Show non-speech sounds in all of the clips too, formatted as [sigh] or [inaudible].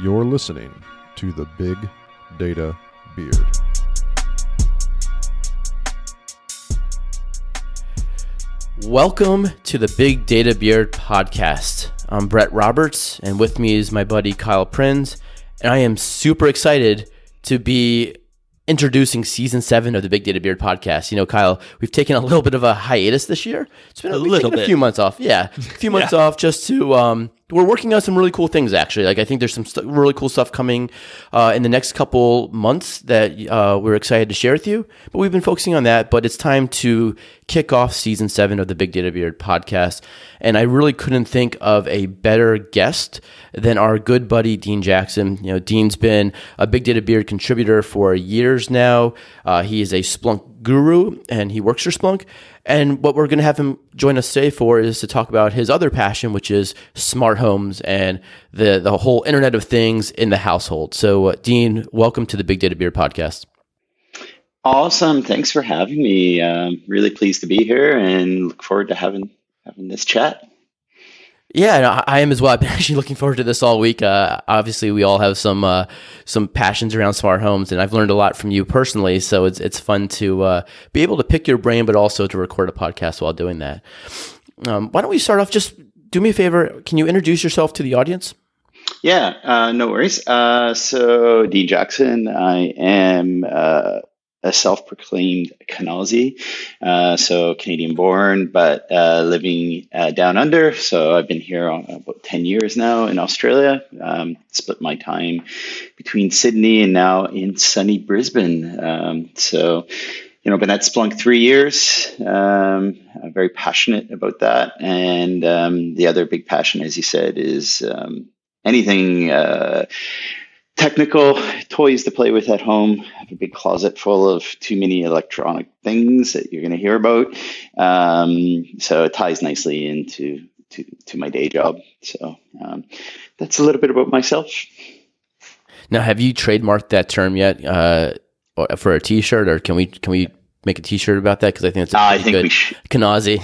You're listening to the Big Data Beard. Welcome to the Big Data Beard podcast. I'm Brett Roberts, and with me is my buddy Kyle Prinz, and I am super excited to be introducing season seven of the Big Data Beard podcast. You know, Kyle, we've taken a little bit of a hiatus this year. It's been a, A little taken a few months off. Yeah, a few [laughs] months Yeah. off just to. Um, we're working on some really cool things actually. Like I think there's some st- really cool stuff coming uh, in the next couple months that uh, we're excited to share with you. But we've been focusing on that. But it's time to kick off season seven of the Big Data Beard podcast. And I really couldn't think of a better guest than our good buddy Dean Jackson. You know, Dean's been a Big Data Beard contributor for years now. Uh, he is a Splunk guru and he works for Splunk. And what we're going to have him join us today for is to talk about his other passion, which is smart homes and the the whole Internet of Things in the household. So, uh, Dean, welcome to the Big Data Beard podcast. Awesome. Thanks for having me. Um, really pleased to be here and look forward to having having this chat. Yeah, I am as well. I've been [laughs] actually looking forward to this all week. Uh, obviously, we all have some uh, some passions around smart homes, and I've learned a lot from you personally. So it's it's fun to uh, be able to pick your brain, but also to record a podcast while doing that. Um, why don't we start off? Just do me a favor. Can you introduce yourself to the audience? Yeah, uh, no worries. Uh, so, Dean Jackson, I am uh, a self-proclaimed Kanazi, uh, so Canadian-born, but uh, living uh, down under. So, I've been here on about ten years now in Australia. Um, split my time between Sydney and now in sunny Brisbane. Um, so. You know, been at Splunk three years. Um, I'm very passionate about that, and um, the other big passion, as you said, is um, anything uh, technical toys to play with at home. I have a big closet full of too many electronic things that you're going to hear about. Um, so it ties nicely into to, to my day job. So um, that's a little bit about myself. Now, have you trademarked that term yet uh, for a T-shirt, or can we can we make a T-shirt about that? Because I think it's a I pretty think good we should. Kanazi.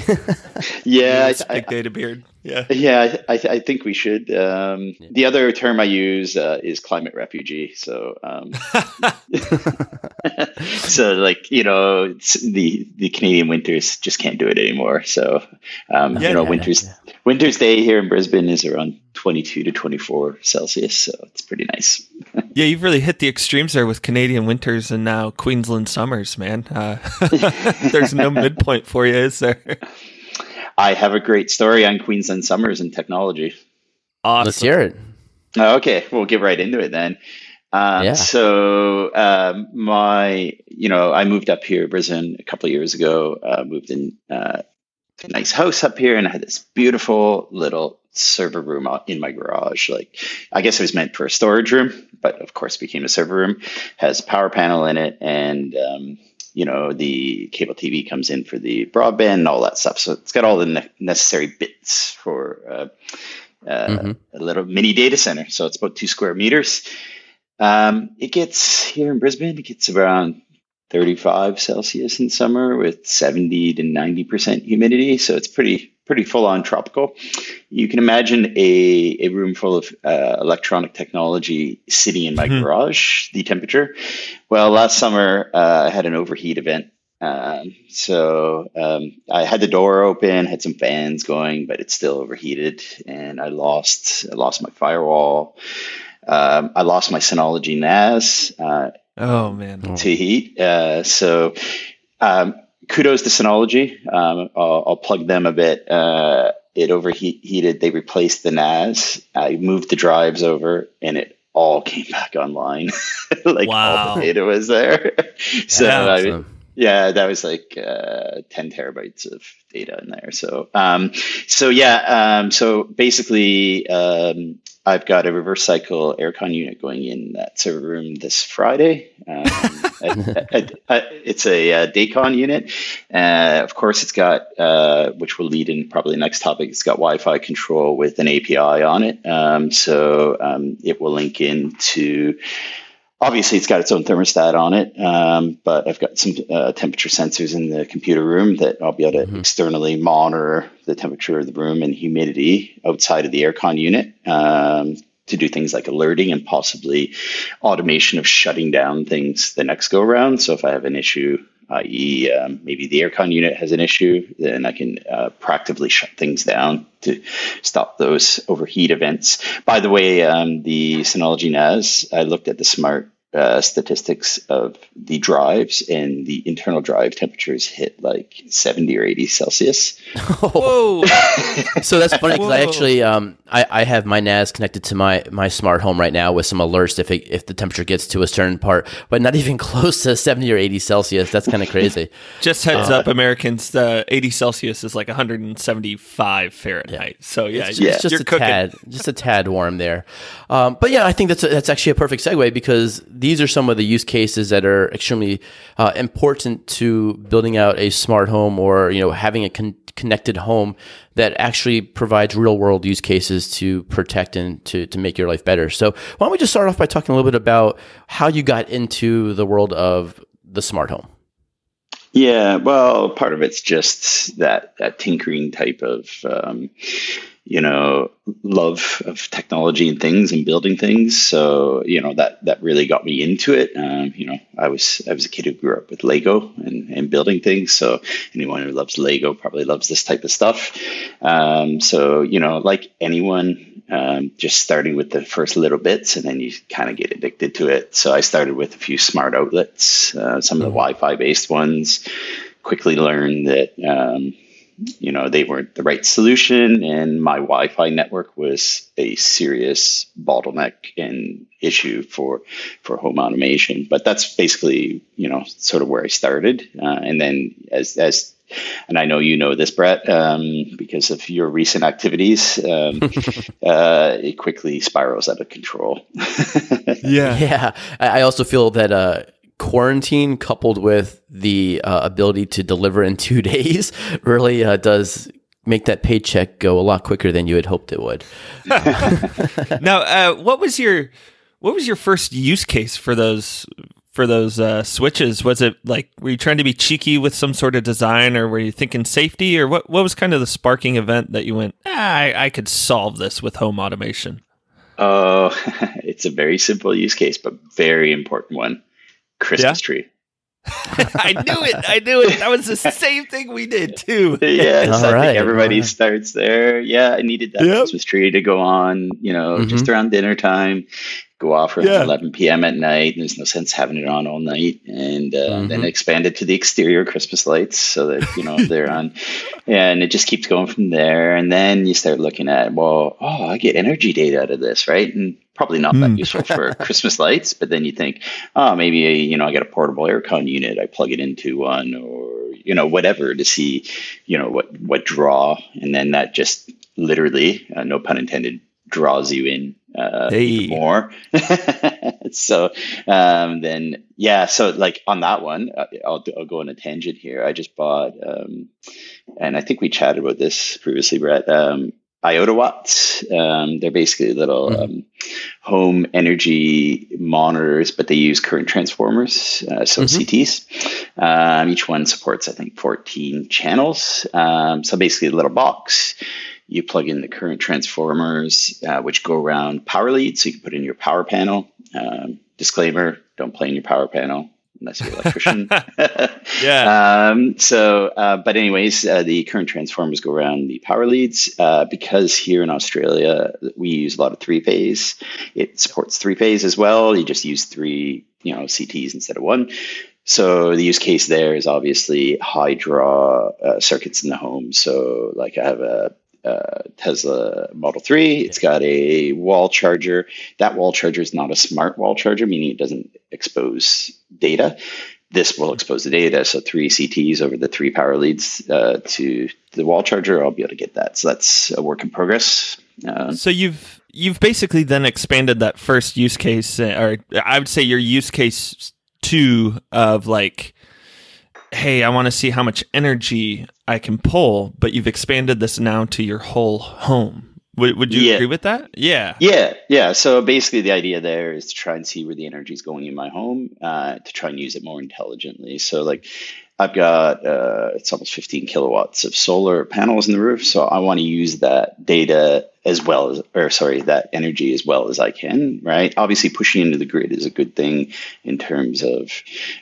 [laughs] Yeah, It's I, big data beard. Yeah. Yeah, I, I think we should. Um, The other term I use uh, is climate refugee. So, um, [laughs] so like you know, it's the the Canadian winters just can't do it anymore. So, um, Yeah, you know, yeah, winters yeah. Winter's day here in Brisbane is around twenty two to twenty four Celsius. So it's pretty nice. [laughs] Yeah, you've really hit the extremes there with Canadian winters and now Queensland summers, man. Uh, [laughs] there's no [laughs] midpoint for you, is there? I have a great story on Queensland summers and technology. Awesome. Let's hear it. Oh, Okay, we'll get right into it then. Um, Yeah. So um, my, you know, I moved up here, Brisbane, a couple of years ago. Uh, moved in uh, to a nice house up here, and I had this beautiful little server room in my garage. Like, I guess it was meant for a storage room, but of course became a server room. Has a power panel in it, and um, you know the cable TV comes in for the broadband and all that stuff. So it's got all the ne- necessary bits for. Uh, uh, Mhm. a little mini data center. So it's about two square meters. Um, it gets here in Brisbane, it gets around 35 Celsius in summer with 70 to 90% humidity. So it's pretty, pretty full on tropical. You can imagine a, a room full of uh, electronic technology sitting in my Mhm. garage, the temperature. Well, last summer, uh, I had an overheat event. Um, so um, I had the door open, had some fans going, but it's still overheated, and I lost I lost my firewall. Um, I lost my Synology NAS uh, Oh, man. to heat. Uh, so um, kudos to Synology. Um, I'll, I'll plug them a bit. Uh, it overheated. They replaced the NAS. I moved the drives over, and it all came back online. [laughs] like all the data was there. [laughs] so Yeah. I, yeah, that was like uh, 10 terabytes of data in there. So, um, so yeah, um, so basically, um, I've got a reverse cycle aircon unit going in that server room this Friday. Um, [laughs] I- I- I- it's a uh, Daikin unit. Uh, of course, it's got, uh, which will lead in probably the next topic, it's got Wi Fi control with an API on it. Um, so um, it will link into obviously it's got its own thermostat on it um, but i've got some uh, temperature sensors in the computer room that i'll be able to Mhm. externally monitor the temperature of the room and humidity outside of the aircon unit um, to do things like alerting and possibly automation of shutting down things the next go around. So if I have an issue, i.e., um, maybe the aircon unit has an issue, then I can uh, proactively shut things down to stop those overheat events. By the way, um, the Synology NAS, I looked at the smart uh, statistics of the drives, and the internal drive temperatures hit like 70 or 80 Celsius. [laughs] Whoa! so that's funny because I actually um I, I have my NAS connected to my my smart home right now with some alerts if it, if the temperature gets to a certain part, but not even [laughs] close to seventy or eighty Celsius. That's kind of crazy. [laughs] Just heads up, Americans. Uh, 80 Celsius is like 175 Fahrenheit. So yeah, It's, you're, it's just you're a cooking. tad, just a tad warm there. Um, but yeah, I think that's a, that's actually a perfect segue because these are some of the use cases that are extremely uh, important to building out a smart home or you know having a con- connected home that actually provides real world use cases to protect and to, to make your life better. So why don't we just start off by talking a little bit about how you got into the world of the smart home? Yeah, well, part of it's just that that tinkering type of um, you know love of technology and things and building things. So you know that that really got me into it. Um, you know, I was I was a kid who grew up with Lego and, and building things. So anyone who loves Lego probably loves this type of stuff. Um, so you know, like anyone. Um, just starting with the first little bits, and then you kind of get addicted to it. So I started with a few smart outlets, uh, some of the Wi-Fi based ones. Quickly learned that um, you know they weren't the right solution and my wi-fi network was a serious bottleneck and issue for for home automation but that's basically you know sort of where i started uh, and then as as and I know you know this, Brett, um, because of your recent activities. Um, [laughs] uh, it quickly spirals out of control. [laughs] Yeah. Yeah, I I also feel that uh, quarantine coupled with the uh, ability to deliver in two [laughs] days really uh, does make that paycheck go a lot quicker than you had hoped it would. [laughs] now, uh, what was your what was your first use case for those for those uh, switches? Was it like were you trying to be cheeky with some sort of design, or were you thinking safety, or what? What was kind of the sparking event that you went? Ah, I, I could solve this with home automation. Oh, [laughs] it's a very simple use case, but very important one. Christmas tree. [laughs] I knew it. I knew it. That was the [laughs] same thing we did too. Yes, All I right, think everybody all right. starts there. Yeah, I needed that Yep. Christmas tree to go on, you know, just mm-hmm. around dinner time, go off around Yeah. 11 p.m. at night. There's no sense having it on all night. And uh, then Mhm. expanded to the exterior Christmas lights so that, you know, [laughs] they're on. And it just keeps going from there. And then you start looking at, well, oh, I get energy data out of this, right? And probably not that Hmm. useful for [laughs] Christmas lights, but then you think, oh, maybe you know I got a portable aircon unit. I plug it into one, or you know whatever to see, you know what what draw, and then that just literally, uh, no pun intended, draws you in uh, Hey. more. [laughs] so um, then yeah, so like on that one, uh, I'll I'll go on a tangent here. I just bought, um, and I think we chatted about this previously, Brett. Um, IoTaWatts. Um, they're basically little Mhm. um, home energy monitors, but they use current transformers, uh, so Mhm. CTs. Um, each one supports, I think, 14 channels. Um, so basically, a little box. You plug in the current transformers, uh, which go around power leads. So you can put in your power panel. Um, disclaimer: Don't play in your power panel unless you're an electrician. [laughs] [laughs] Yeah. Um, so, uh, but anyways, uh, the current transformers go around the power leads uh, because here in Australia we use a lot of three phase. It supports three phase as well. You just use three, you know, CTs instead of one. So the use case there is obviously high draw uh, circuits in the home. So, like I have a uh, Tesla Model 3. It's got a wall charger. That wall charger is not a smart wall charger, meaning it doesn't expose data. This will expose the data. So three CTs over the three power leads uh, to the wall charger. I'll be able to get that. So that's a work in progress. Uh, So you've you've basically then expanded that first use case, uh, or I would say your use case two of like, hey, I want to see how much energy I can pull, but you've expanded this now to your whole home. Would, would you Yeah. agree with that? Yeah. Yeah, yeah. So basically, the idea there is to try and see where the energy is going in my home uh, to try and use it more intelligently. So, like, I've got uh, it's almost 15 kilowatts of solar panels in the roof. So I want to use that data as well as, or sorry, that energy as well as I can, right? Obviously, pushing into the grid is a good thing in terms of,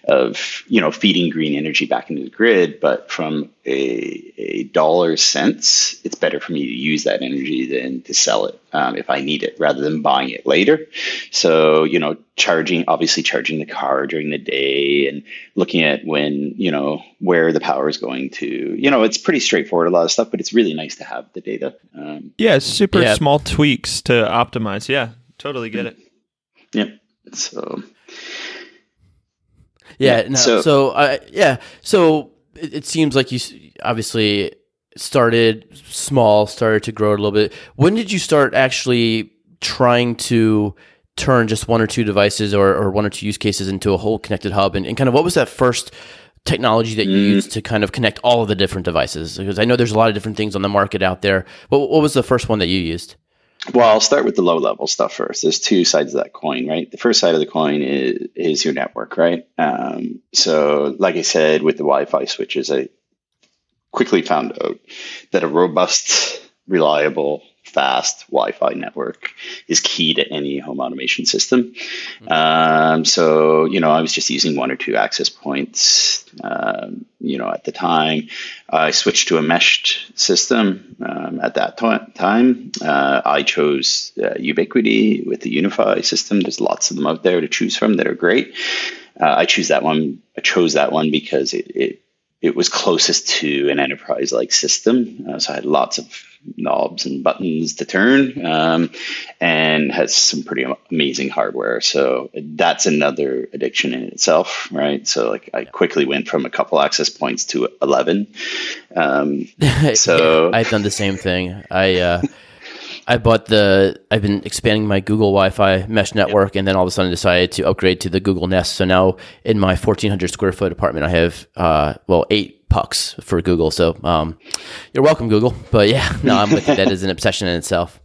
of you know, feeding green energy back into the grid. But from a, a dollar sense, it's better for me to use that energy than to sell it um, if I need it rather than buying it later. So, you know, charging, obviously charging the car during the day and looking at when, you know, where the power is going to, you know, it's pretty straightforward, a lot of stuff, but it's really nice to have the data. Um, Yeah, super Yeah. small tweaks to optimize. Yeah, totally get it. yeah. So, Yeah. Yeah, no, so- so, uh, yeah. So it, it seems like you obviously started small, started to grow a little bit. When did you start actually trying to turn just one or two devices or, or one or two use cases into a whole connected hub? And, and kind of what was that first technology that you Mm. used to kind of connect all of the different devices? Because I know there's a lot of different things on the market out there. What, what was the first one that you used? Well, I'll start with the low level stuff first. There's two sides of that coin, right? The first side of the coin is, is your network, right? Um, so, like I said, with the Wi Fi switches, I quickly found out that a robust, reliable, fast Wi Fi network is key to any home automation system. Um, so, you know, I was just using one or two access points, um, you know, at the time. I switched to a meshed system um, at that to- time. Uh, I chose uh, Ubiquiti with the UniFi system. There's lots of them out there to choose from that are great. Uh, I choose that one. I chose that one because it it, it was closest to an enterprise like system. Uh, so I had lots of knobs and buttons to turn, um, and has some pretty amazing hardware. So that's another addiction in itself, right? So like I quickly went from a couple access points to eleven. Um, [laughs] So- I've done the same thing. I uh, [laughs] I bought the. I've been expanding my Google Wi-Fi mesh network, and then all of a sudden decided to upgrade to the Google Nest. So now in my 1,400 square foot apartment, I have uh, well eight pucks for Google. So um, you're welcome, Google. But yeah, [laughs] no, I'm with you. That is an obsession in itself.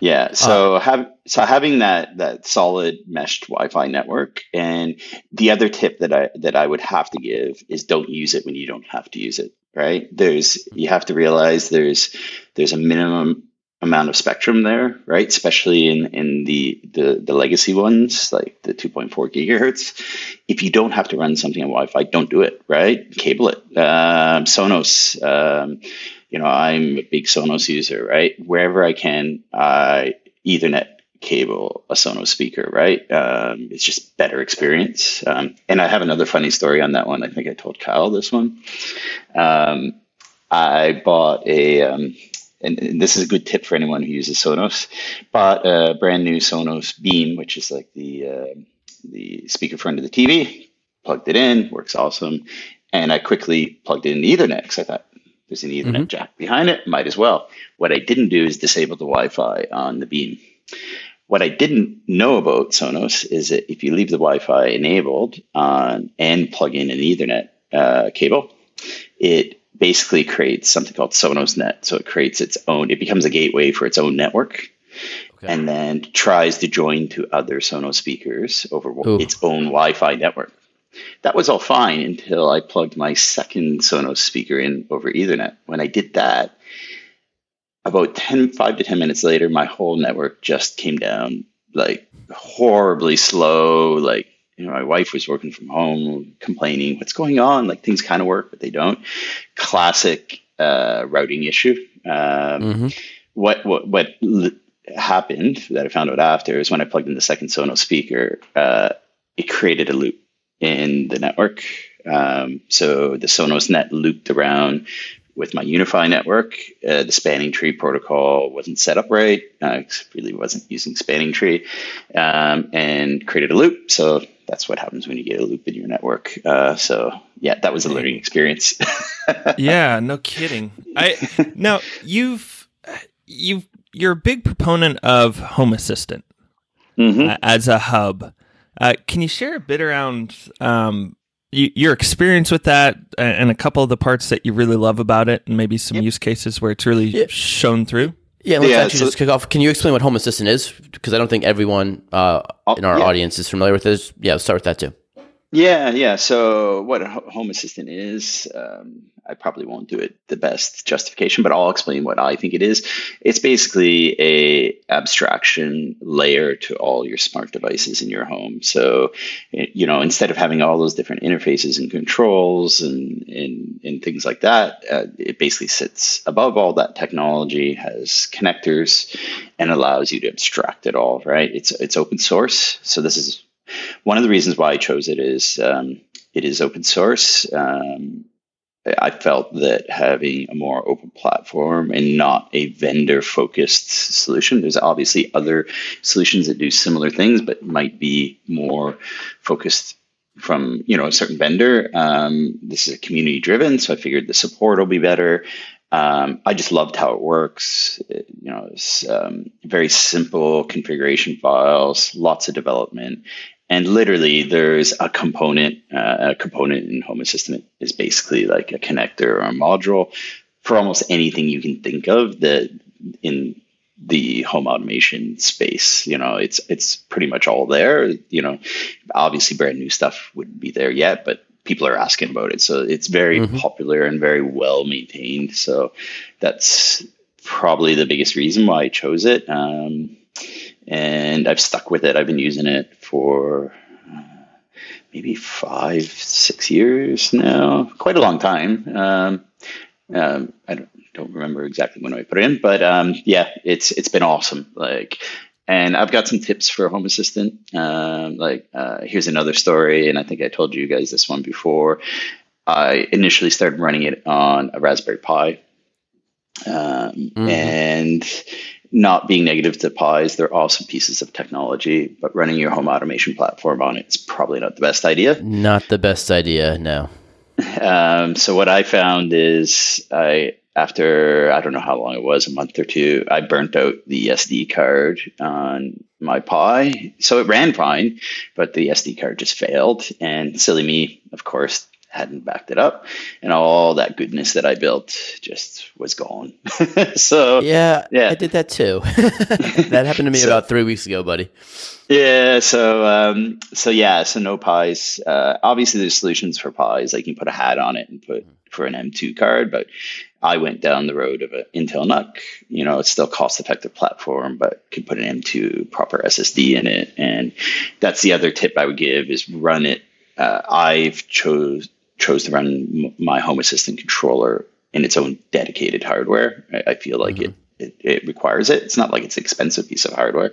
Yeah. So have so having that that solid meshed Wi-Fi network, and the other tip that I that I would have to give is don't use it when you don't have to use it. Right? There's you have to realize there's there's a minimum amount of spectrum there, right? Especially in in the the, the legacy ones like the 2.4 gigahertz. If you don't have to run something on Wi-Fi, don't do it. Right? Cable it. Um, Sonos. Um, you know, I'm a big Sonos user, right? Wherever I can, I Ethernet cable a Sonos speaker, right? Um, it's just better experience. Um, and I have another funny story on that one. I think I told Kyle this one. Um, I bought a, um, and, and this is a good tip for anyone who uses Sonos. Bought a brand new Sonos Beam, which is like the uh, the speaker front of the TV. Plugged it in, works awesome, and I quickly plugged in Ethernet because I thought there's an Ethernet jack behind it, might as well. What I didn't do is disable the Wi-Fi on the Beam. What I didn't know about Sonos is that if you leave the Wi-Fi enabled on and plug in an Ethernet uh, cable, it basically creates something called SonosNet. So it creates its own. It becomes a gateway for its own network, Okay. and then tries to join to other Sonos speakers over Ooh. its own Wi-Fi network. That was all fine until I plugged my second Sonos speaker in over Ethernet. When I did that, about 10, 5 to 10 minutes later, my whole network just came down like horribly slow. Like, you know, my wife was working from home complaining, what's going on? Like things kind of work, but they don't. Classic uh, routing issue. Um, Mhm. What, what, what l- happened that I found out after is when I plugged in the second Sonos speaker, uh, it created a loop in the network. Um, so the SonosNet looped around with my UniFi network. Uh, the spanning tree protocol wasn't set up right. Uh, it really wasn't using spanning tree um, and created a loop. So that's what happens when you get a loop in your network. Uh, so yeah, that was a learning experience. [laughs] yeah, no kidding. I now you've you you're a big proponent of Home Assistant Mhm. uh, as a hub. Uh, can you share a bit around um, y- your experience with that and a couple of the parts that you really love about it, and maybe some use cases where it's really Yeah. shown through? Yeah, let's Yeah, actually so- just kick off. Can you explain what Home Assistant is? Because I don't think everyone uh, Oh, in our yeah. audience is familiar with this. Yeah, let's start with that too. Yeah, yeah. So what Home Assistant is, um, I probably won't do it the best justification, but I'll explain what I think it is. It's basically a abstraction layer to all your smart devices in your home. So, you know, instead of having all those different interfaces and controls and and, and things like that, uh, it basically sits above all that technology, has connectors, and allows you to abstract it all. Right? It's it's open source, so this is one of the reasons why I chose it is um, it is open source. Um, I felt that having a more open platform and not a vendor focused solution, there's obviously other solutions that do similar things, but might be more focused from you know a certain vendor. Um, this is a community driven, so I figured the support will be better. Um, I just loved how it works. It, you know, it's um, very simple configuration files, lots of development, and literally there's a component uh, a component in home assistant is basically like a connector or a module for almost anything you can think of that in the home automation space you know it's it's pretty much all there you know. Obviously brand new stuff wouldn't be there yet but people are asking about it. So it's very mm-hmm. popular and very well maintained. So that's probably the biggest reason why i chose it. Um, and I've stuck with it. I've been using it for uh, maybe five, six years now, quite a long time. Um, um, I don't, don't, remember exactly when I put it in, but um, yeah, it's it's been awesome. Like, and I've got some tips for a Home Assistant. Um, like, uh, here's another story, and I think I told you guys this one before. I initially started running it on a Raspberry Pi, um, mm-hmm. and not being negative to pies, they're awesome pieces of technology, but running your home automation platform on it is probably not the best idea. Not the best idea, no. Um, so what I found is I after I don't know how long it was, a month or two, I burnt out the SD card on my Pi. So it ran fine, but the SD card just failed. And silly me, of course, hadn't backed it up, and all that goodness that I built just was gone. [laughs] so yeah, yeah, I did that too. [laughs] [laughs] that happened to me so, about three weeks ago, buddy. Yeah, so um, so yeah, so no pies. Uh, obviously, there's solutions for pies. Like you can put a hat on it and put for an M2 card, but I went down the road of an Intel NUC. You know, it's still cost effective platform, but can put an M2 proper SSD in it. And that's the other tip I would give is run it. Uh, I've chose chose to run my Home Assistant controller in its own dedicated hardware. I, I feel like mm-hmm. it, it, it requires it. It's not like it's an expensive piece of hardware,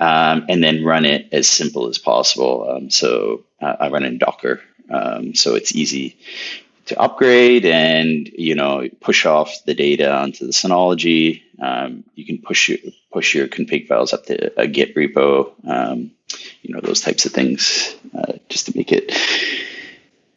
um, and then run it as simple as possible. Um, so uh, I run in Docker, um, so it's easy to upgrade and you know push off the data onto the Synology. Um, you can push your push your config files up to a Git repo. Um, you know those types of things uh, just to make it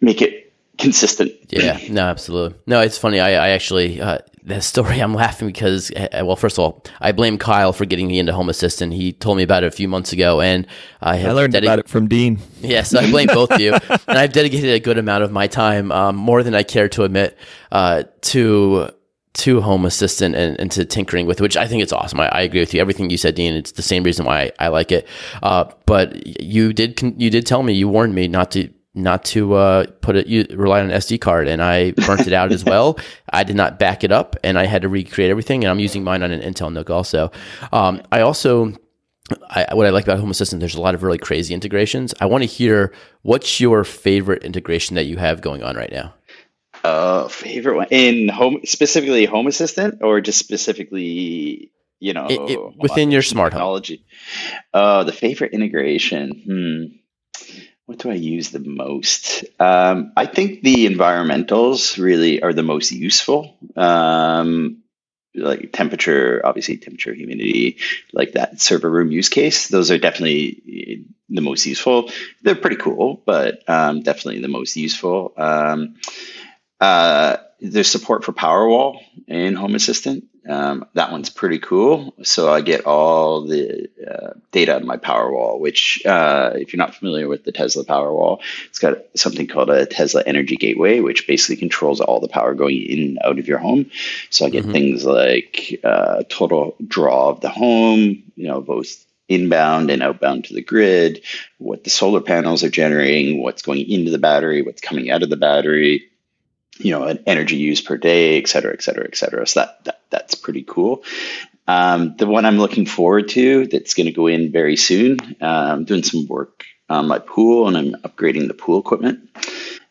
make it consistent. Yeah, no, absolutely. No, it's funny. I, I actually, uh, the story, I'm laughing because, uh, well, first of all, I blame Kyle for getting me into Home Assistant. He told me about it a few months ago, and I, I learned about it from Dean. Yes, I blame both of you. And I've dedicated a good amount of my time, um, more than I care to admit, uh, to to Home Assistant and, and, to tinkering with, which I think it's awesome. I, I, agree with you. Everything you said, Dean. It's the same reason why I, I like it. Uh, but you did you did tell me you warned me not to not to uh, put it you rely on an SD card and I burnt it out as [laughs] well. I did not back it up and I had to recreate everything and I'm using mine on an Intel NUC also. Um, I also I, what I like about Home Assistant, there's a lot of really crazy integrations. I want to hear what's your favorite integration that you have going on right now. Uh, favorite one in home, specifically Home Assistant, or just specifically, you know, it, it, within your smart technology. Uh, the favorite integration. Hmm what do I use the most? Um, I think the environmentals really are the most useful. Um, like temperature, obviously temperature, humidity, like that server room use case. Those are definitely the most useful. They're pretty cool, but um, definitely the most useful. Um, uh, there's support for Powerwall in Home Assistant. Um, that one's pretty cool. So I get all the uh, data on my Powerwall, which, uh, if you're not familiar with the Tesla Powerwall, it's got something called a Tesla Energy Gateway, which basically controls all the power going in and out of your home. So I get mm-hmm. things like uh, total draw of the home, you know, both inbound and outbound to the grid, what the solar panels are generating, what's going into the battery, what's coming out of the battery you know, an energy use per day, et cetera, et cetera, et cetera. So that that's pretty cool. Um, the one I'm looking forward to that's going to go in very soon. Uh, I'm doing some work on my pool and I'm upgrading the pool equipment.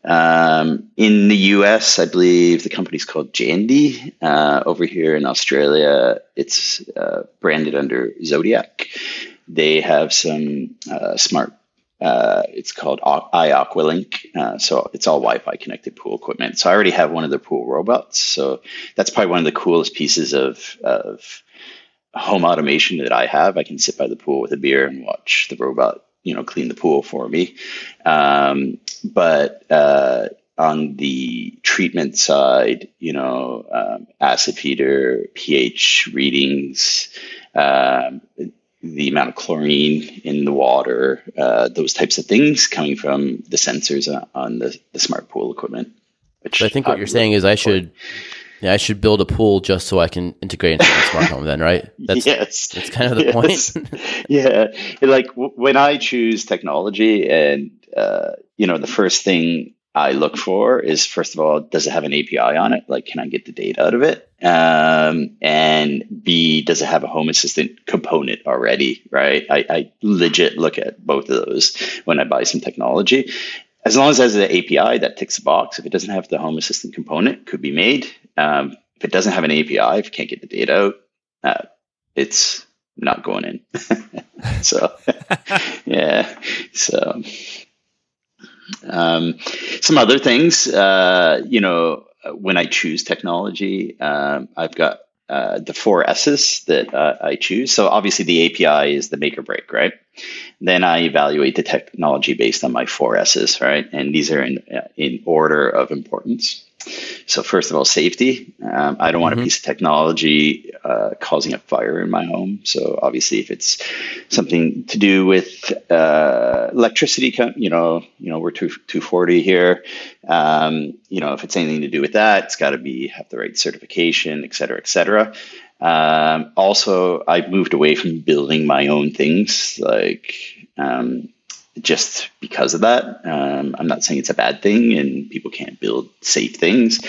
Um, in the US, I believe the company's called Jandy. Uh, over here in Australia, it's uh, branded under Zodiac. They have some uh, smart uh, it's called iAqualink. Uh, so it's all Wi-Fi connected pool equipment. So I already have one of the pool robots. So that's probably one of the coolest pieces of, of home automation that I have. I can sit by the pool with a beer and watch the robot, you know, clean the pool for me. Um, but uh, on the treatment side, you know, um, acid feeder, pH readings, um, the amount of chlorine in the water, uh, those types of things coming from the sensors on the, the smart pool equipment. Which I think what you're saying is I should, yeah, I should build a pool just so I can integrate into my smart home. Then, right? [laughs] That's, yes, that's kind of the [laughs] yes. point. [laughs] yeah, like w- when I choose technology, and uh, you know, the first thing I look for is first of all, does it have an API on it? Like, can I get the data out of it? Um, and B, does it have a Home Assistant component already? Right? I, I legit look at both of those when I buy some technology. As long as it has an API that ticks the box, if it doesn't have the Home Assistant component, could be made. Um, if it doesn't have an API, if you can't get the data out, uh, it's not going in. [laughs] so, [laughs] yeah. So, um, some other things, uh, you know, when I choose technology, um, I've got uh, the four S's that uh, I choose. So obviously the API is the make or break, right? Then I evaluate the technology based on my four S's, right? And these are in uh, in order of importance. So first of all, safety. Um, I don't want mm-hmm. a piece of technology uh, causing a fire in my home. So obviously, if it's something to do with uh, electricity, you know, you know, we're two two forty here. Um, you know, if it's anything to do with that, it's got to be have the right certification, et cetera, et cetera. Um, also, I've moved away from building my own things like. Um, just because of that. Um, I'm not saying it's a bad thing and people can't build safe things.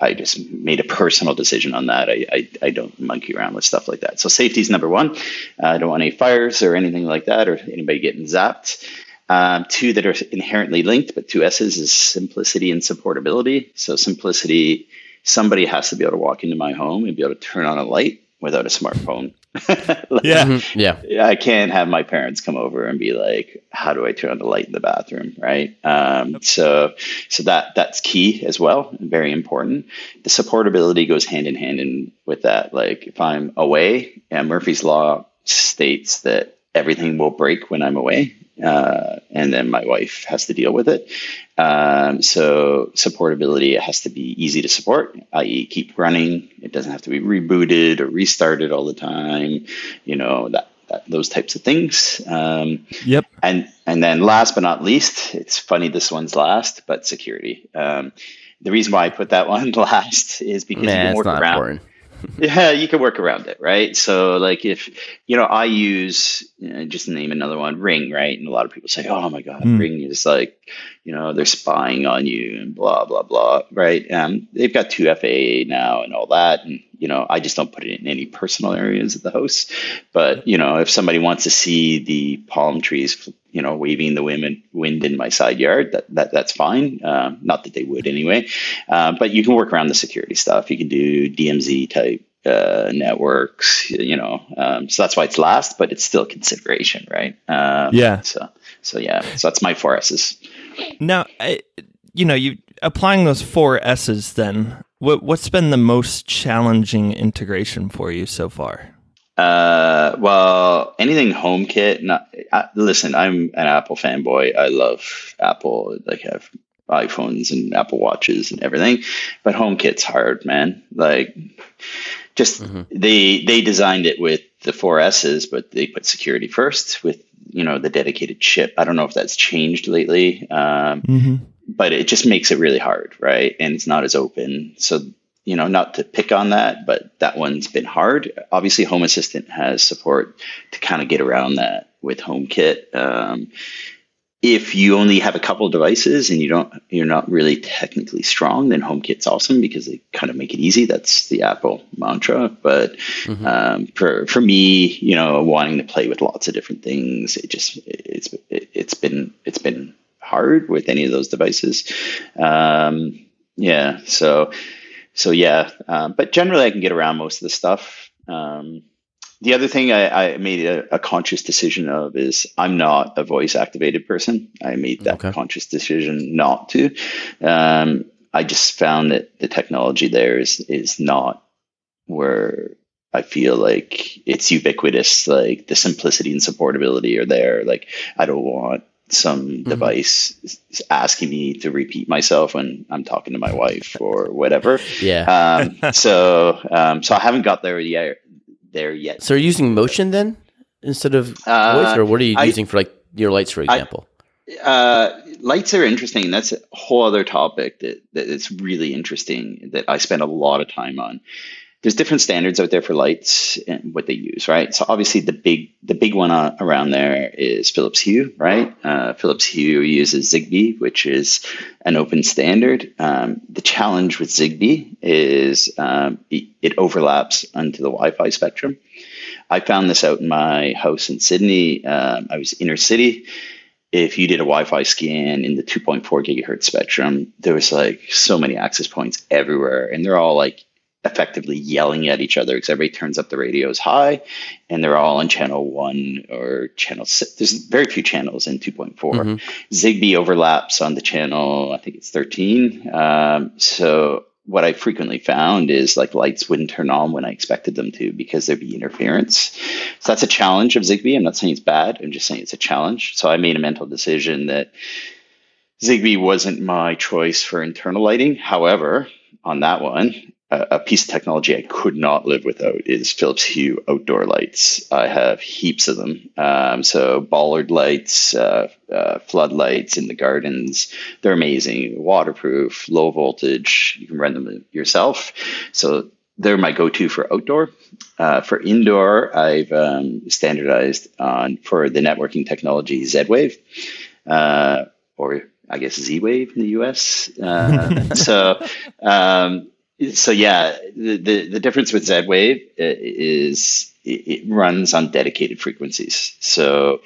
I just made a personal decision on that. I, I, I don't monkey around with stuff like that. So safety is number one. Uh, I don't want any fires or anything like that or anybody getting zapped. Um, two that are inherently linked, but two S's is simplicity and supportability. So simplicity, somebody has to be able to walk into my home and be able to turn on a light without a smartphone. [laughs] like, yeah. Mm-hmm. yeah. I can't have my parents come over and be like, how do I turn on the light in the bathroom? Right. Um, so, so that, that's key as well. Very important. The supportability goes hand in hand in with that. Like if I'm away and Murphy's law states that everything will break when I'm away. Uh, and then my wife has to deal with it. Um, so supportability has to be easy to support, i.e., keep running. It doesn't have to be rebooted or restarted all the time. You know that, that those types of things. Um, yep. And and then last but not least, it's funny this one's last, but security. Um, the reason why I put that one [laughs] last is because Man, you can work around. Important [laughs] yeah, you can work around it, right? So, like, if you know, I use you know, just name another one, Ring, right? And a lot of people say, "Oh my God, mm. Ring is like, you know, they're spying on you and blah blah blah," right? Um, they've got two FAA now and all that, and you know, I just don't put it in any personal areas of the house. But you know, if somebody wants to see the palm trees, you know, waving the wind wind in my side yard, that, that that's fine. Um, not that they would anyway. Uh, but you can work around the security stuff. You can do DMZ type uh, networks, you know. Um, so that's why it's last, but it's still consideration, right? Um, yeah. So so yeah. So that's my four S's. Now, I, you know, you applying those four S's. Then, what what's been the most challenging integration for you so far? Uh, well, anything HomeKit. Not I, listen. I'm an Apple fanboy. I love Apple. Like I have iPhones and Apple Watches and everything, but HomeKit's hard, man. Like, just mm-hmm. they they designed it with the four S's, but they put security first with you know the dedicated chip. I don't know if that's changed lately, um, mm-hmm. but it just makes it really hard, right? And it's not as open. So you know, not to pick on that, but that one's been hard. Obviously, Home Assistant has support to kind of get around that with HomeKit. Um, if you only have a couple of devices and you don't you're not really technically strong then homekit's awesome because they kind of make it easy that's the apple mantra but mm-hmm. um, for for me you know wanting to play with lots of different things it just it's it's been it's been hard with any of those devices um, yeah so so yeah um, but generally i can get around most of the stuff um, the other thing I, I made a, a, conscious decision of is I'm not a voice activated person. I made that okay. conscious decision not to. Um, I just found that the technology there is is not where I feel like it's ubiquitous. Like the simplicity and supportability are there. Like I don't want some mm-hmm. device asking me to repeat myself when I'm talking to my wife or whatever. Yeah. Um, [laughs] so um, so I haven't got there yet there yet. So, are you using motion then instead of uh, voice, or what are you I, using for like your lights, for example? I, uh, lights are interesting. That's a whole other topic that that is really interesting that I spend a lot of time on. There's different standards out there for lights and what they use, right? So obviously the big the big one around there is Philips Hue, right? Uh, Philips Hue uses Zigbee, which is an open standard. Um, the challenge with Zigbee is um, it, it overlaps onto the Wi-Fi spectrum. I found this out in my house in Sydney. Um, I was inner city. If you did a Wi-Fi scan in the 2.4 gigahertz spectrum, there was like so many access points everywhere, and they're all like effectively yelling at each other because everybody turns up the radios high and they're all on channel one or channel six. There's very few channels in 2.4. Mm-hmm. Zigbee overlaps on the channel, I think it's 13. Um, so what I frequently found is like lights wouldn't turn on when I expected them to because there'd be interference. So that's a challenge of Zigbee. I'm not saying it's bad. I'm just saying it's a challenge. So I made a mental decision that Zigbee wasn't my choice for internal lighting. However, on that one, a piece of technology I could not live without is Philips Hue outdoor lights. I have heaps of them. Um, so bollard lights, uh, uh, floodlights in the gardens, they're amazing. Waterproof, low voltage. You can run them yourself. So they're my go-to for outdoor. Uh, for indoor, I've um, standardized on for the networking technology Z-Wave, uh, or I guess Z-Wave in the US. Uh, [laughs] so um, so yeah, the, the, the difference with Z Wave uh, is it, runs on dedicated frequencies. So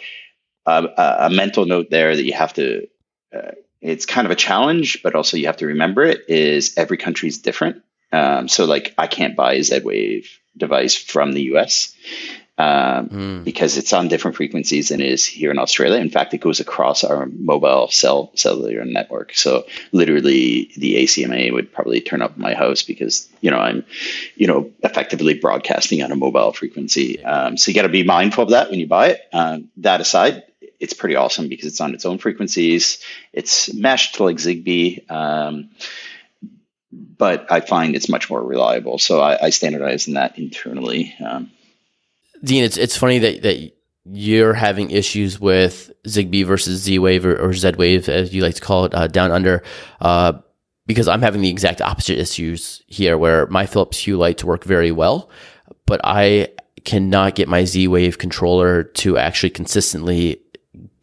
um, a, a, mental note there that you have to. Uh, it's kind of a challenge, but also you have to remember it is every country is different. Um, so like I can't buy a Z Wave device from the US um, mm. because it's on different frequencies than it is here in Australia. In fact, it goes across our mobile cell cellular network. So literally, the ACMA would probably turn up my house because you know I'm, you know, effectively broadcasting on a mobile frequency. Um, so you got to be mindful of that when you buy it. Um, that aside, it's pretty awesome because it's on its own frequencies. It's meshed to like Zigbee um, but I find it's much more reliable. So I, I standardize in that internally. Um, Dean, it's it's funny that that you're having issues with Zigbee versus Z Wave or, or Z Wave, as you like to call it, uh, down under, uh, because I'm having the exact opposite issues here, where my Philips Hue lights work very well, but I cannot get my Z Wave controller to actually consistently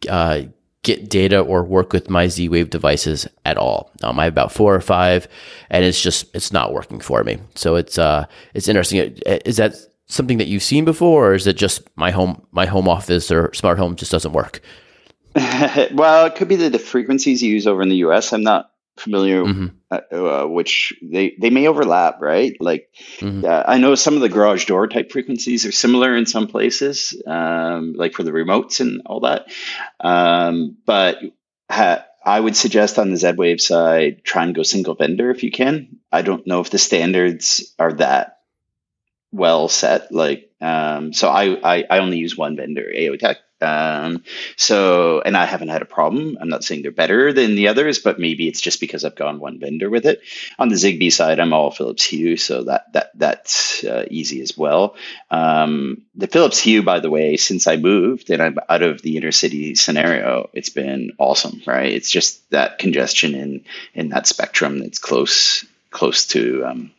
uh, get data or work with my Z Wave devices at all. Um, I have about four or five, and it's just it's not working for me. So it's uh it's interesting. Is that something that you've seen before, or is it just my home my home office or smart home just doesn't work? [laughs] well, it could be the, the frequencies you use over in the U.S. I'm not familiar mm-hmm. uh, uh, which they they may overlap right like mm-hmm. uh, i know some of the garage door type frequencies are similar in some places um, like for the remotes and all that um, but ha- i would suggest on the z-wave side try and go single vendor if you can i don't know if the standards are that well set. Like, um, so I, I, I only use one vendor, Aeotec. Um, so, and I haven't had a problem. I'm not saying they're better than the others, but maybe it's just because I've gone one vendor with it. On the Zigbee side, I'm all Philips Hue, so that that that's uh, easy as well. Um, the Philips Hue, by the way, since I moved and I'm out of the inner city scenario, it's been awesome. Right? It's just that congestion in in that spectrum that's close close to um,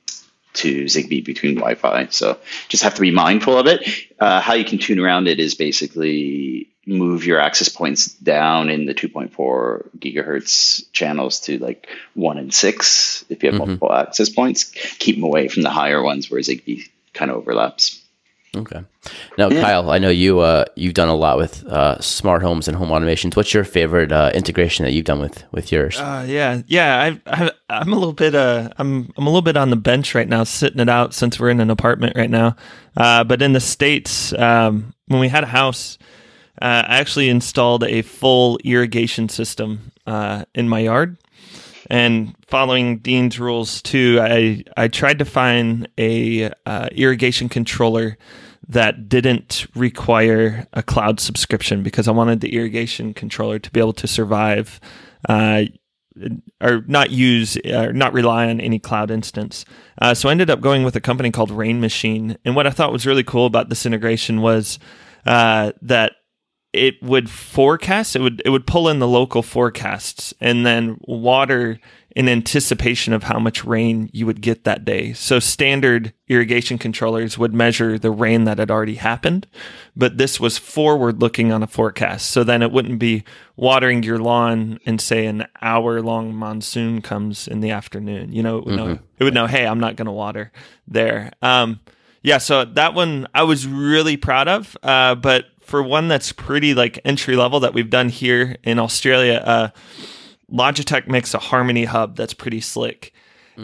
to Zigbee between Wi-Fi. So just have to be mindful of it. Uh, how you can tune around it is basically move your access points down in the 2.4 gigahertz channels to like one and six if you have Mhm. multiple access points. Keep them away from the higher ones where Zigbee kind of overlaps. Okay. Now, Yeah. Kyle, I know you uh, you've done a lot with uh, smart homes and home automations. What's your favorite uh, integration that you've done with with yours? Uh, yeah, yeah. I, I, I'm a little bit. Uh, I'm I'm a little bit on the bench right now, sitting it out since we're in an apartment right now. Uh, but in the states, um, when we had a house, uh, I actually installed a full irrigation system uh, in my yard. And following Dean's rules too, I I tried to find a uh, irrigation controller that didn't require a cloud subscription because I wanted the irrigation controller to be able to survive uh, or not use or not rely on any cloud instance. Uh, so I ended up going with a company called Rain Machine. And what I thought was really cool about this integration was uh, that it would forecast it would it would pull in the local forecasts and then water in anticipation of how much rain you would get that day. So standard irrigation controllers would measure the rain that had already happened, but this was forward looking on a forecast. So then it wouldn't be watering your lawn and say an hour long monsoon comes in the afternoon. You know, it would, know, it would know, hey, I'm not going to water there. Um, yeah, so that one I was really proud of. Uh, but for one that's pretty like entry level that we've done here in Australia, uh, Logitech makes a Harmony Hub that's pretty slick,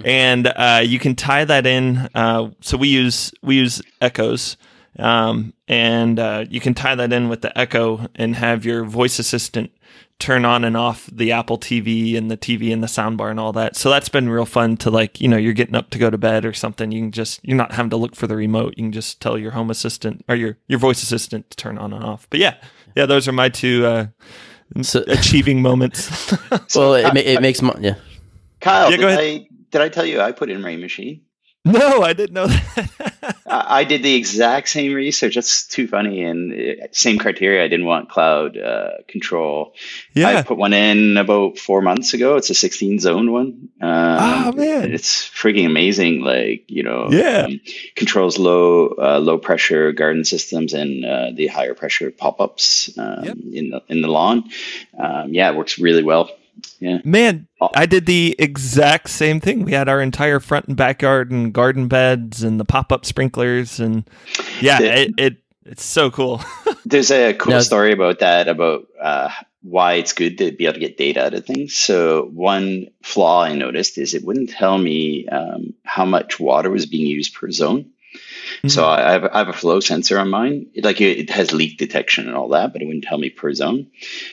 and uh, you can tie that in. Uh, so we use we use Echoes, um, and uh, you can tie that in with the Echo and have your voice assistant turn on and off the Apple TV and the TV and the soundbar and all that. So that's been real fun to like you know you're getting up to go to bed or something. You can just you're not having to look for the remote. You can just tell your home assistant or your your voice assistant to turn on and off. But yeah, yeah, those are my two. Uh, So- [laughs] achieving moments. well, it, it makes mo- yeah. Kyle, Yeah, go did ahead. I did I tell you I put in Rain Machine? [laughs] no, I didn't know that. [laughs] I did the exact same research. That's too funny. And uh, same criteria. I didn't want cloud uh, control. I put one in about four months ago. It's a 16 zone one. Um, Oh, man. it's freaking amazing. Like you know, Yeah. um, controls low uh, low pressure garden systems and uh, the higher pressure pop ups um, Yep. in the in the lawn. Um, yeah, it works really well. Yeah. Man, Oh. I did the exact same thing. We had our entire front and backyard and garden beds and the pop up sprinklers and yeah, The- it, it it's so cool. [laughs] There's a cool Now- story about that, about uh, why it's good to be able to get data out of things. So, one flaw I noticed is it wouldn't tell me um, how much water was being used per zone. So, I have, I have a flow sensor on mine. It, like it, it has leak detection and all that, but it wouldn't tell me per zone.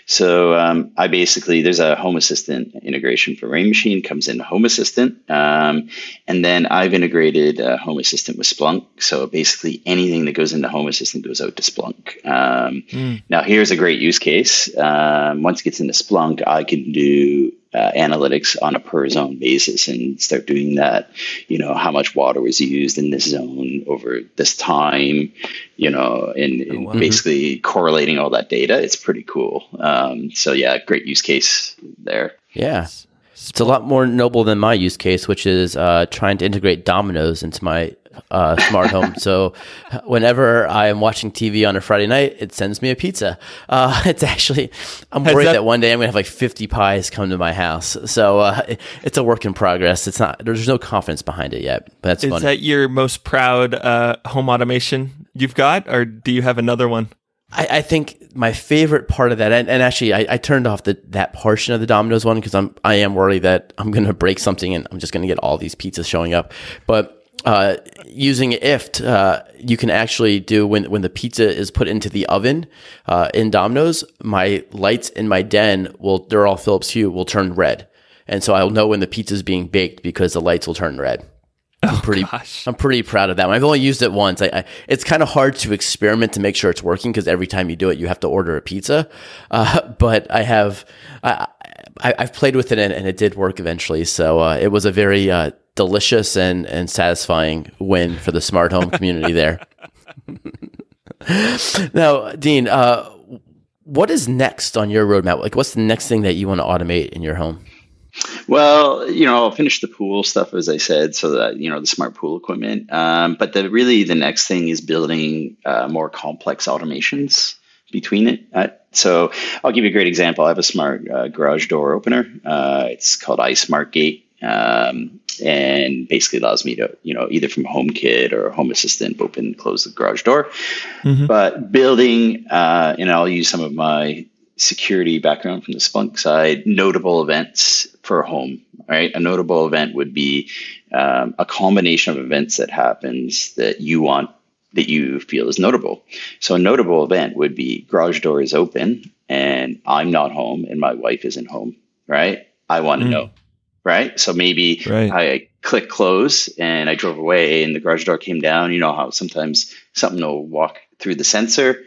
So, um, I basically, there's a Home Assistant integration for Rain Machine, comes in Home Assistant. Um, and then I've integrated uh, Home Assistant with Splunk. So basically, anything that goes into Home Assistant goes out to Splunk. Um, Mm. Now, here's a great use case. Um, once it gets into Splunk, I can do uh, analytics on a per zone basis and start doing that. You know, how much water was used in this zone over this time, you know, and, and wow. basically correlating all that data. It's pretty cool. Um, so, yeah, great use case there. Yeah. It's a lot more noble than my use case, which is uh, trying to integrate Domino's into my uh, smart home. [laughs] So whenever I am watching TV on a Friday night, it sends me a pizza. Uh, [laughs] it's actually, I'm worried that- that, one day I'm going to have like 50 pies come to my house. So uh, it- it's a work in progress. It's not, there's no confidence behind it yet, but that's Is funny. that your most proud uh, home automation you've got, or do you have another one? I, I think my favorite part of that, and, and actually, I, I turned off the, that portion of the Domino's one because I'm I am worried that I'm going to break something and I'm just going to get all these pizzas showing up. But uh, using IFTTT, uh, you can actually do when when the pizza is put into the oven uh, in Domino's, my lights in my den will they're all Philips Hue will turn red, and so I'll know when the pizza is being baked because the lights will turn red. I'm pretty, gosh. I'm pretty proud of that. I've only used it once. I, I it's kind of hard to experiment to make sure it's working because every time you do it, you have to order a pizza. Uh, [laughs] but I have, I, I, I've played with it and, and it did work eventually. So uh, it was a very uh, delicious and and satisfying win for the smart home community there. [laughs] now, Dean, uh, what is next on your roadmap? Like, what's the next thing that you want to automate in your home? Well, you know, I'll finish the pool stuff as I said, so that you know the smart pool equipment. Um, but the really the next thing is building uh, more complex automations between it. Uh, so I'll give you a great example. I have a smart uh, garage door opener. Uh, it's called iSmart Gate. Um, and basically allows me to, you know, either from home HomeKit or Home Assistant, open and close the garage door. Mm-hmm. But building, uh, and I'll use some of my security background from the Splunk side, notable events for home, right? A notable event would be um, a combination of events that happens that you want that you feel is notable. So a notable event would be garage door is open and I'm not home and my wife isn't home, right? I want to mm. know, right? So maybe right. I click close and I drove away and the garage door came down. You know how sometimes something will walk through the sensor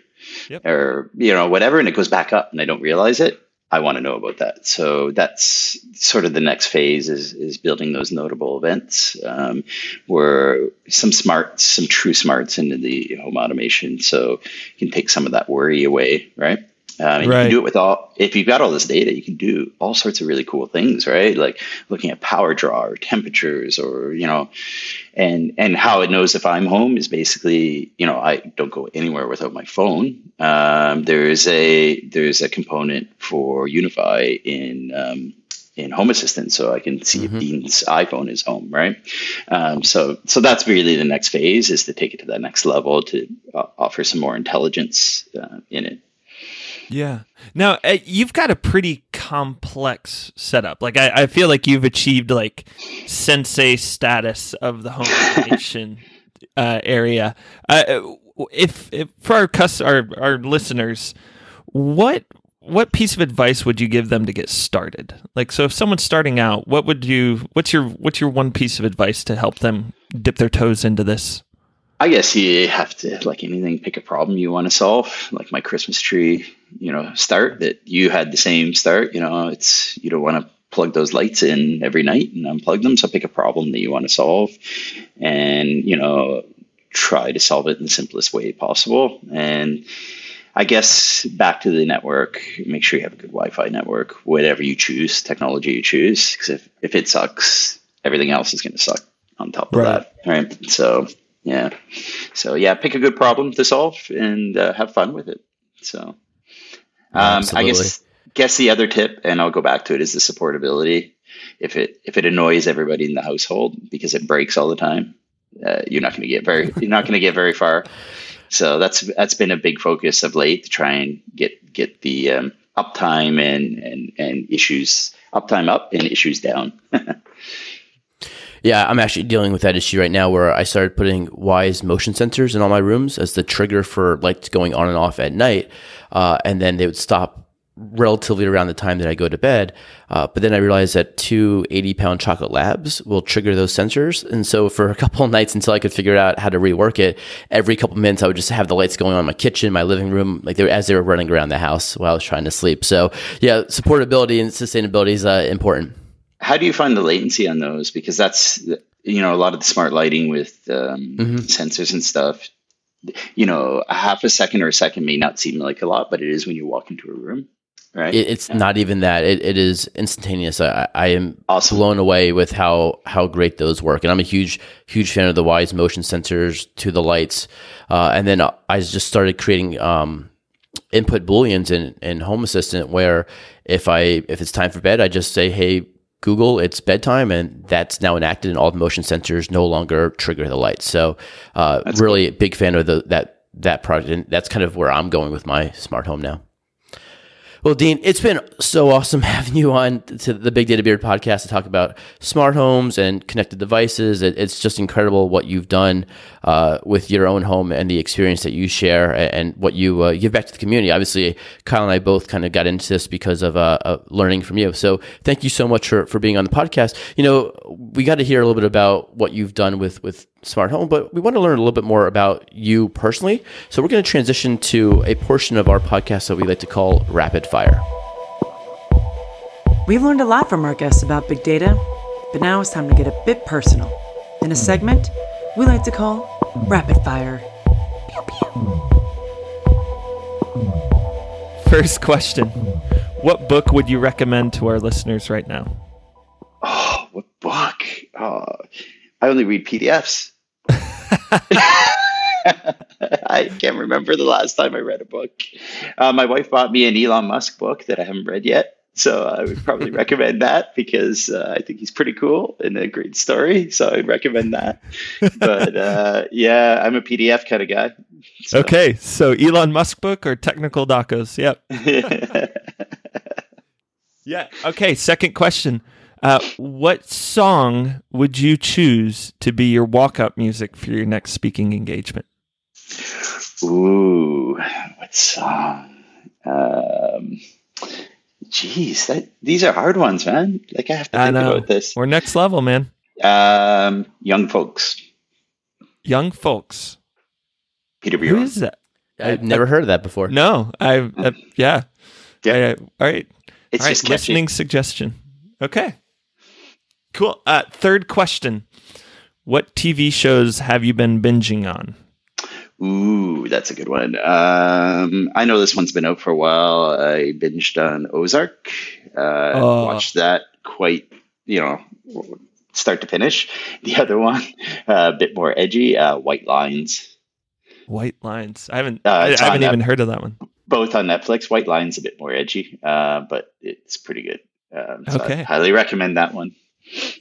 yep. or you know whatever and it goes back up and I don't realize it. I want to know about that. So that's sort of the next phase is is building those notable events um, where some smarts, some true smarts into the home automation, so you can take some of that worry away, right? Um, and right. you can do it with all. If you've got all this data, you can do all sorts of really cool things, right? Like looking at power draw or temperatures, or you know, and and how it knows if I'm home is basically, you know, I don't go anywhere without my phone. Um, there's a there's a component for UniFi in um, in Home Assistant, so I can see mm-hmm. if Dean's iPhone is home, right? Um, so, so that's really the next phase is to take it to that next level to uh, offer some more intelligence uh, in it. Yeah. Now uh, you've got a pretty complex setup. Like I, I, feel like you've achieved like sensei status of the home [laughs] automation uh, area. Uh, if, if, for our, cus- our our listeners, what what piece of advice would you give them to get started? Like, so if someone's starting out, what would you? What's your what's your one piece of advice to help them dip their toes into this? I guess you have to, like anything, pick a problem you want to solve. Like my Christmas tree, you know, start that you had the same start. You know, it's you don't want to plug those lights in every night and unplug them. So pick a problem that you want to solve, and you know, try to solve it in the simplest way possible. And I guess back to the network, make sure you have a good Wi-Fi network, whatever you choose, technology you choose. Because if if it sucks, everything else is going to suck on top of right. that, right? So yeah. So yeah, pick a good problem to solve and uh, have fun with it. So um, I guess guess the other tip, and I'll go back to it, is the supportability. If it if it annoys everybody in the household because it breaks all the time, uh, you're not going to get very you're not going to get very far. So that's that's been a big focus of late to try and get get the um, uptime and and and issues uptime up and issues down. [laughs] Yeah, I'm actually dealing with that issue right now where I started putting Wyze motion sensors in all my rooms as the trigger for lights going on and off at night. Uh, and then they would stop relatively around the time that I go to bed. Uh, but then I realized that two 80 pound chocolate labs will trigger those sensors. And so for a [laughs] couple nights until I could figure out how to rework it, every couple minutes I would just have the lights going on in my kitchen, my living room, like they were, as they were running around the house while I was trying to sleep. So yeah, supportability and sustainability is uh, important how do you find the latency on those? Because that's you know a lot of the smart lighting with um, mm-hmm. sensors and stuff. You know, a half a second or a second may not seem like a lot, but it is when you walk into a room. Right. It, it's yeah. not even that. It, it is instantaneous. I, I am awesome. blown away with how how great those work, and I'm a huge huge fan of the Wyze motion sensors to the lights. Uh, and then I just started creating um, input booleans in in Home Assistant where if I if it's time for bed, I just say, "Hey, Google, it's bedtime, and that's now enacted, and all the motion sensors no longer trigger the lights. So, uh, really cool. big fan of the, that that product, and that's kind of where I'm going with my smart home now. Well, Dean, it's been so awesome [laughs] having you on to the Big Data Beard podcast to talk about smart homes and connected devices. It, it's just incredible what you've done uh, with your own home and the experience that you share and, what you uh, give back to the community. Obviously, Kyle and I both kind of got into this because of uh, learning from you. So thank you so much for, for being on the podcast. You know, we got to hear a little bit about what you've done with, with smart home, but we want to learn a little bit more about you personally. So we're going to transition to a portion of our podcast that we like to call rapid fire. We've learned a lot from our guests about big data, but now it's time to get a bit personal in a segment we like to call rapid fire. First question What book would you recommend to our listeners right now? Oh, what book? Oh, I only read PDFs. [laughs] I can't remember the last time I read a book. Uh, my wife bought me an Elon Musk book that I haven't read yet. So I would probably [laughs] recommend that because uh, I think he's pretty cool and a great story. So I'd recommend that. But [laughs] uh, yeah, I'm a PDF kind of guy. So. Okay, so Elon Musk book or technical docos? Yep. yeah. Okay. Second question. Uh, what song would you choose to be your walk-up music for your next speaking engagement? Ooh, what song? Um, Jeez, that these are hard ones, man. Like I have to think about this. We're next level, man. Um, young folks. Young folks. Peter Bjorn. Who is that? I've I, never I, heard of that before. No, I uh, yeah. Yeah. all right. It's all right, just listening suggestion. Okay. Cool. Uh, third question. What TV shows have you been binging on? Ooh, that's a good one. Um, I know this one's been out for a while. I binged on Ozark. Uh, oh. Watched that quite, you know, start to finish. [laughs] The other one, uh, a bit more edgy. Uh, White Lines. White Lines. I haven't. Uh, I, I, haven't even heard of that one. Both on Netflix. White Lines a bit more edgy, uh, but it's pretty good. Um, so okay. I highly recommend that one.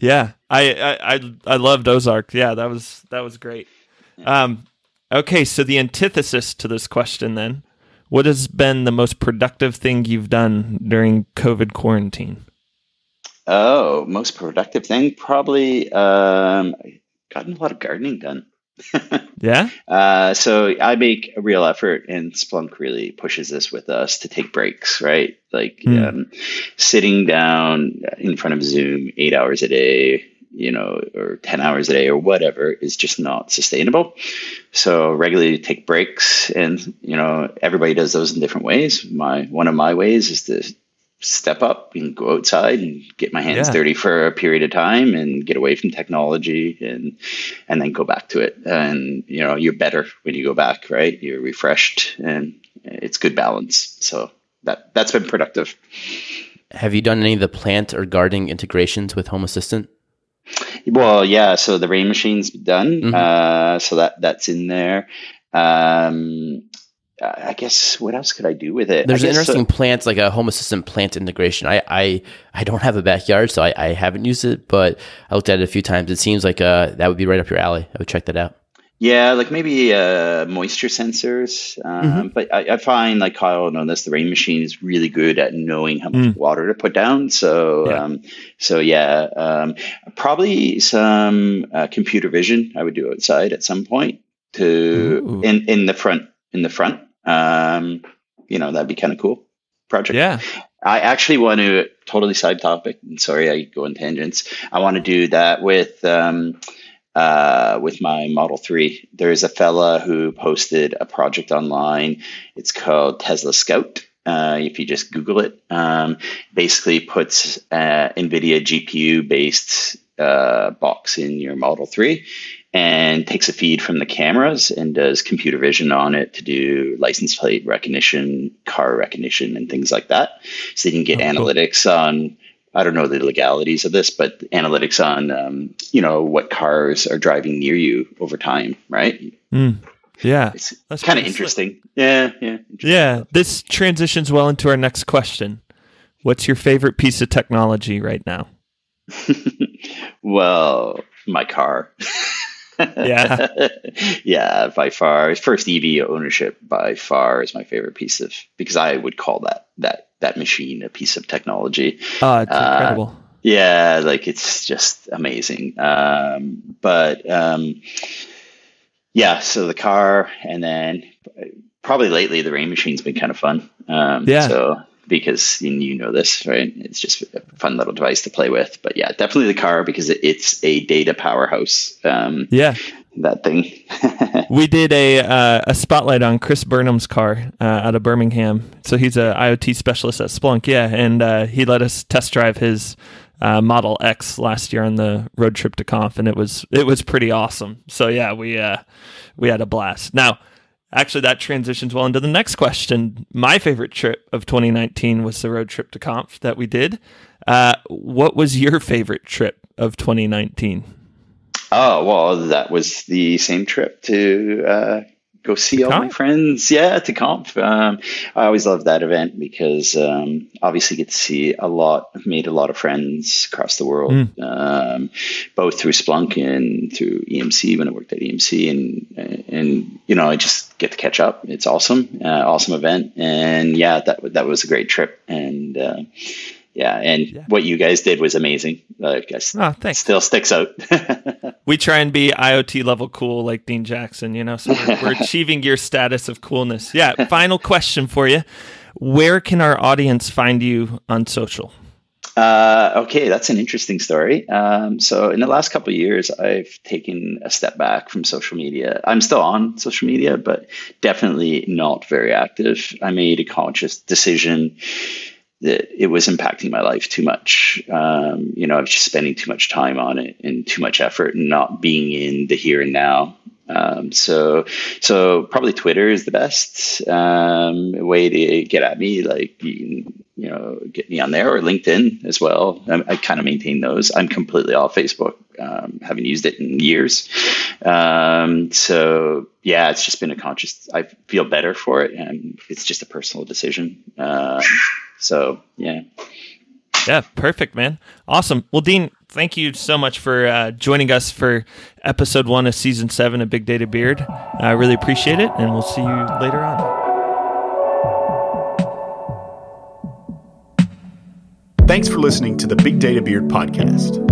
Yeah, I, I I I loved Ozark. Yeah, that was that was great. Um, Okay, so the antithesis to this question then what has been the most productive thing you've done during COVID quarantine? Oh, most productive thing? Probably um, gotten a lot of gardening done. [laughs] yeah. Uh, so I make a real effort, and Splunk really pushes this with us to take breaks, right? Like mm. um, sitting down in front of Zoom eight hours a day, you know, or 10 hours a day or whatever is just not sustainable. So regularly take breaks and, you know, everybody does those in different ways. My, one of my ways is to step up and go outside and get my hands yeah. dirty for a period of time and get away from technology and, and then go back to it. And, you know, you're better when you go back, right? You're refreshed and it's good balance. So that, that's been productive. Have you done any of the plant or gardening integrations with Home Assistant? Well, yeah. So the rain machine's done. Mm-hmm. Uh, so that that's in there. Um, I guess what else could I do with it? There's interesting so, plants like a Home Assistant plant integration. I I, I don't have a backyard, so I, I haven't used it, but I looked at it a few times. It seems like uh, that would be right up your alley. I would check that out. Yeah, like maybe uh, moisture sensors. Um, mm-hmm. But I, I, find, like Kyle know this, the rain machine is really good at knowing how much mm. water to put down. So, yeah. Um, so yeah, um, probably some uh, computer vision I would do outside at some point to in in the front in the front. Um, you know, that'd be kind of cool project. Yeah. I actually want to totally side topic. Sorry, I go on tangents. I want to do that with. Um, uh, with my Model 3. There's a fella who posted a project online. It's called Tesla Scout. Uh, if you just Google it, um, basically puts uh, NVIDIA GPU based uh, box in your Model 3 and takes a feed from the cameras and does computer vision on it to do license plate recognition, car recognition, and things like that. So you can get oh, analytics cool. on I don't know the legalities of this, but analytics on um, you know what cars are driving near you over time, right? Mm. Yeah, it's kind of interesting. Slick. Yeah, yeah, interesting. yeah. This transitions well into our next question. What's your favorite piece of technology right now? [laughs] well, my car. [laughs] yeah, [laughs] yeah, by far. First EV ownership by far is my favorite piece of because I would call that that that machine a piece of technology. Oh, it's uh, incredible. Yeah, like it's just amazing. Um, but um, yeah, so the car, and then probably lately the rain machine's been kind of fun. Um, yeah. So because you know this, right? It's just a fun little device to play with. But yeah, definitely the car because it's a data powerhouse. Um, yeah, that thing. [laughs] we did a uh, a spotlight on Chris Burnham's car uh, out of Birmingham. So he's a IoT specialist at Splunk. Yeah, and uh, he let us test drive his. Uh, Model X last year on the road trip to Conf, and it was it was pretty awesome. So yeah, we uh, we had a blast. Now, actually, that transitions well into the next question. My favorite trip of 2019 was the road trip to Conf that we did. Uh, what was your favorite trip of 2019? Oh well, that was the same trip to uh, go see all my friends. Yeah, to Conf. Um, I always love that event because um, obviously get to see a lot. I've made a lot of friends across the world, um, both through Splunk and through EMC when I worked at EMC, and and you know I just get to catch up. It's awesome, uh, awesome event, and yeah, that that was a great trip, and. Uh, yeah, and what you guys did was amazing. Like, I Oh, thanks. still sticks out. [laughs] We try and be IoT level cool like Dean Jackson, you know, so we're, we're [laughs] achieving your status of coolness. Yeah. Final question for you. Where can our audience find you on social? Uh, okay, that's an interesting story. Um, so, in the last couple of years, I've taken a step back from social media. I'm still on social media, but definitely not very active. I made a conscious decision that it was impacting my life too much. Um, you know, I was just spending too much time on it and too much effort and not being in the here and now. Um, so, so probably Twitter is the best um, way to get at me. Like, you, you know, get me on there or LinkedIn as well. I, I kind of maintain those. I'm completely off Facebook. Um, haven't used it in years. Um, so yeah, it's just been a conscious. I feel better for it, and it's just a personal decision. So yeah. Yeah, perfect, man. Awesome. Well, Dean, thank you so much for uh, joining us for episode one of season seven of Big Data Beard. I really appreciate it, and we'll see you later on. Thanks for listening to the Big Data Beard podcast.